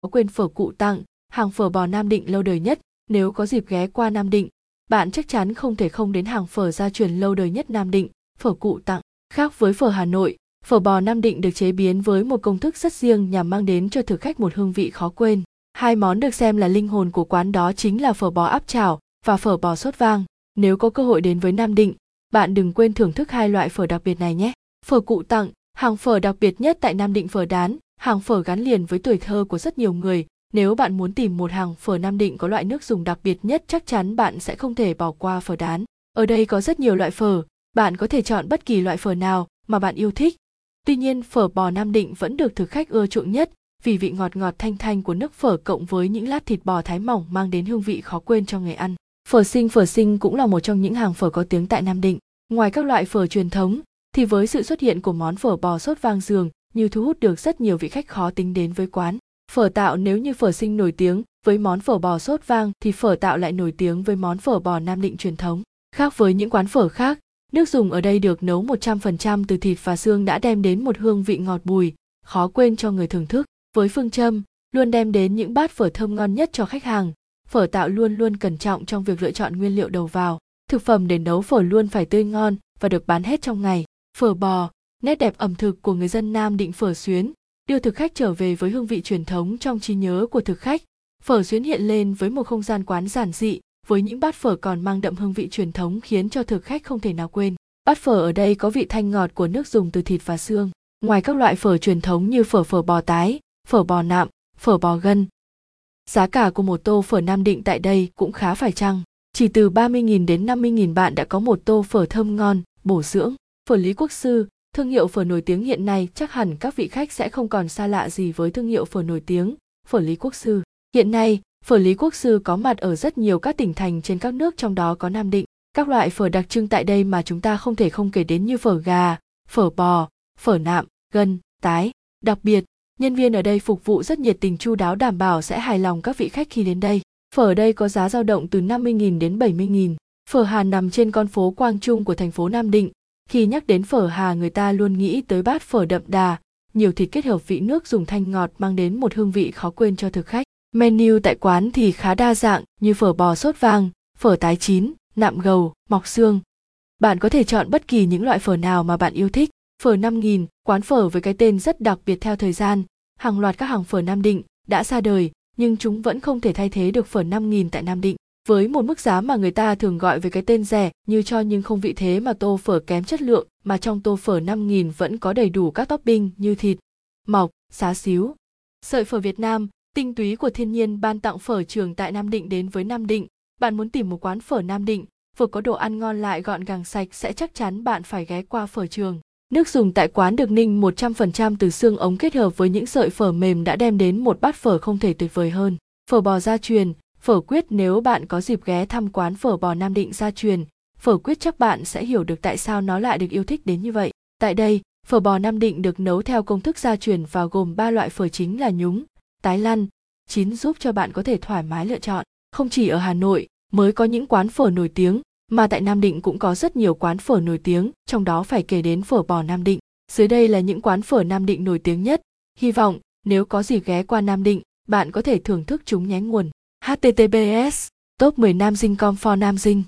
có quên phở cụ tặng, hàng phở bò nam định lâu đời nhất, nếu có dịp ghé qua nam định, bạn chắc chắn không thể không đến hàng phở gia truyền lâu đời nhất nam định, phở cụ tặng. Khác với phở hà nội, phở bò nam định được chế biến với một công thức rất riêng nhằm mang đến cho thực khách một hương vị khó quên. Hai món được xem là linh hồn của quán đó chính là phở bò áp chảo và phở bò sốt vang. Nếu có cơ hội đến với nam định, bạn đừng quên thưởng thức hai loại phở đặc biệt này nhé. Phở cụ tặng, hàng phở đặc biệt nhất tại nam định phở đán hàng phở gắn liền với tuổi thơ của rất nhiều người nếu bạn muốn tìm một hàng phở Nam Định có loại nước dùng đặc biệt nhất chắc chắn bạn sẽ không thể bỏ qua phở đán. Ở đây có rất nhiều loại phở, bạn có thể chọn bất kỳ loại phở nào mà bạn yêu thích. Tuy nhiên phở bò Nam Định vẫn được thực khách ưa chuộng nhất vì vị ngọt ngọt thanh thanh của nước phở cộng với những lát thịt bò thái mỏng mang đến hương vị khó quên cho người ăn. Phở sinh phở sinh cũng là một trong những hàng phở có tiếng tại Nam Định. Ngoài các loại phở truyền thống, thì với sự xuất hiện của món phở bò sốt vang giường như thu hút được rất nhiều vị khách khó tính đến với quán. Phở tạo nếu như phở sinh nổi tiếng với món phở bò sốt vang thì phở tạo lại nổi tiếng với món phở bò Nam Định truyền thống. Khác với những quán phở khác, nước dùng ở đây được nấu 100% từ thịt và xương đã đem đến một hương vị ngọt bùi, khó quên cho người thưởng thức. Với phương châm, luôn đem đến những bát phở thơm ngon nhất cho khách hàng, phở tạo luôn luôn cẩn trọng trong việc lựa chọn nguyên liệu đầu vào. Thực phẩm để nấu phở luôn phải tươi ngon và được bán hết trong ngày. Phở bò, nét đẹp ẩm thực của người dân Nam Định phở xuyến, đưa thực khách trở về với hương vị truyền thống trong trí nhớ của thực khách. Phở xuyến hiện lên với một không gian quán giản dị, với những bát phở còn mang đậm hương vị truyền thống khiến cho thực khách không thể nào quên. Bát phở ở đây có vị thanh ngọt của nước dùng từ thịt và xương. Ngoài các loại phở truyền thống như phở phở bò tái, phở bò nạm, phở bò gân. Giá cả của một tô phở Nam Định tại đây cũng khá phải chăng. Chỉ từ 30.000 đến 50.000 bạn đã có một tô phở thơm ngon, bổ dưỡng. Phở Lý Quốc Sư, Thương hiệu phở nổi tiếng hiện nay chắc hẳn các vị khách sẽ không còn xa lạ gì với thương hiệu phở nổi tiếng, phở Lý Quốc Sư. Hiện nay, phở Lý Quốc Sư có mặt ở rất nhiều các tỉnh thành trên các nước trong đó có Nam Định. Các loại phở đặc trưng tại đây mà chúng ta không thể không kể đến như phở gà, phở bò, phở nạm, gân, tái. Đặc biệt, nhân viên ở đây phục vụ rất nhiệt tình chu đáo đảm bảo sẽ hài lòng các vị khách khi đến đây. Phở ở đây có giá dao động từ 50.000 đến 70.000. Phở Hàn nằm trên con phố Quang Trung của thành phố Nam Định, khi nhắc đến phở hà người ta luôn nghĩ tới bát phở đậm đà. Nhiều thịt kết hợp vị nước dùng thanh ngọt mang đến một hương vị khó quên cho thực khách. Menu tại quán thì khá đa dạng như phở bò sốt vang phở tái chín nạm gầu mọc xương. Bạn có thể chọn bất kỳ những loại phở nào mà bạn yêu thích. Phở 5000, quán phở với cái tên rất đặc biệt theo thời gian. Hàng loạt các hàng phở Nam Định đã ra đời nhưng chúng vẫn không thể thay thế được phở 5000 tại Nam Định với một mức giá mà người ta thường gọi với cái tên rẻ như cho nhưng không vị thế mà tô phở kém chất lượng mà trong tô phở 5.000 vẫn có đầy đủ các topping như thịt, mọc, xá xíu. Sợi phở Việt Nam, tinh túy của thiên nhiên ban tặng phở trường tại Nam Định đến với Nam Định. Bạn muốn tìm một quán phở Nam Định, vừa có đồ ăn ngon lại gọn gàng sạch sẽ chắc chắn bạn phải ghé qua phở trường. Nước dùng tại quán được ninh 100% từ xương ống kết hợp với những sợi phở mềm đã đem đến một bát phở không thể tuyệt vời hơn. Phở bò gia truyền, phở quyết nếu bạn có dịp ghé thăm quán phở bò nam định gia truyền, phở quyết chắc bạn sẽ hiểu được tại sao nó lại được yêu thích đến như vậy. Tại đây, phở bò nam định được nấu theo công thức gia truyền và gồm ba loại phở chính là nhúng, tái lăn, chín giúp cho bạn có thể thoải mái lựa chọn. Không chỉ ở hà nội mới có những quán phở nổi tiếng, mà tại nam định cũng có rất nhiều quán phở nổi tiếng, trong đó phải kể đến phở bò nam định. Dưới đây là những quán phở nam định nổi tiếng nhất. Hy vọng nếu có dịp ghé qua nam định, bạn có thể thưởng thức chúng nhé nguồn https top 10 nam dinh com for nam dinh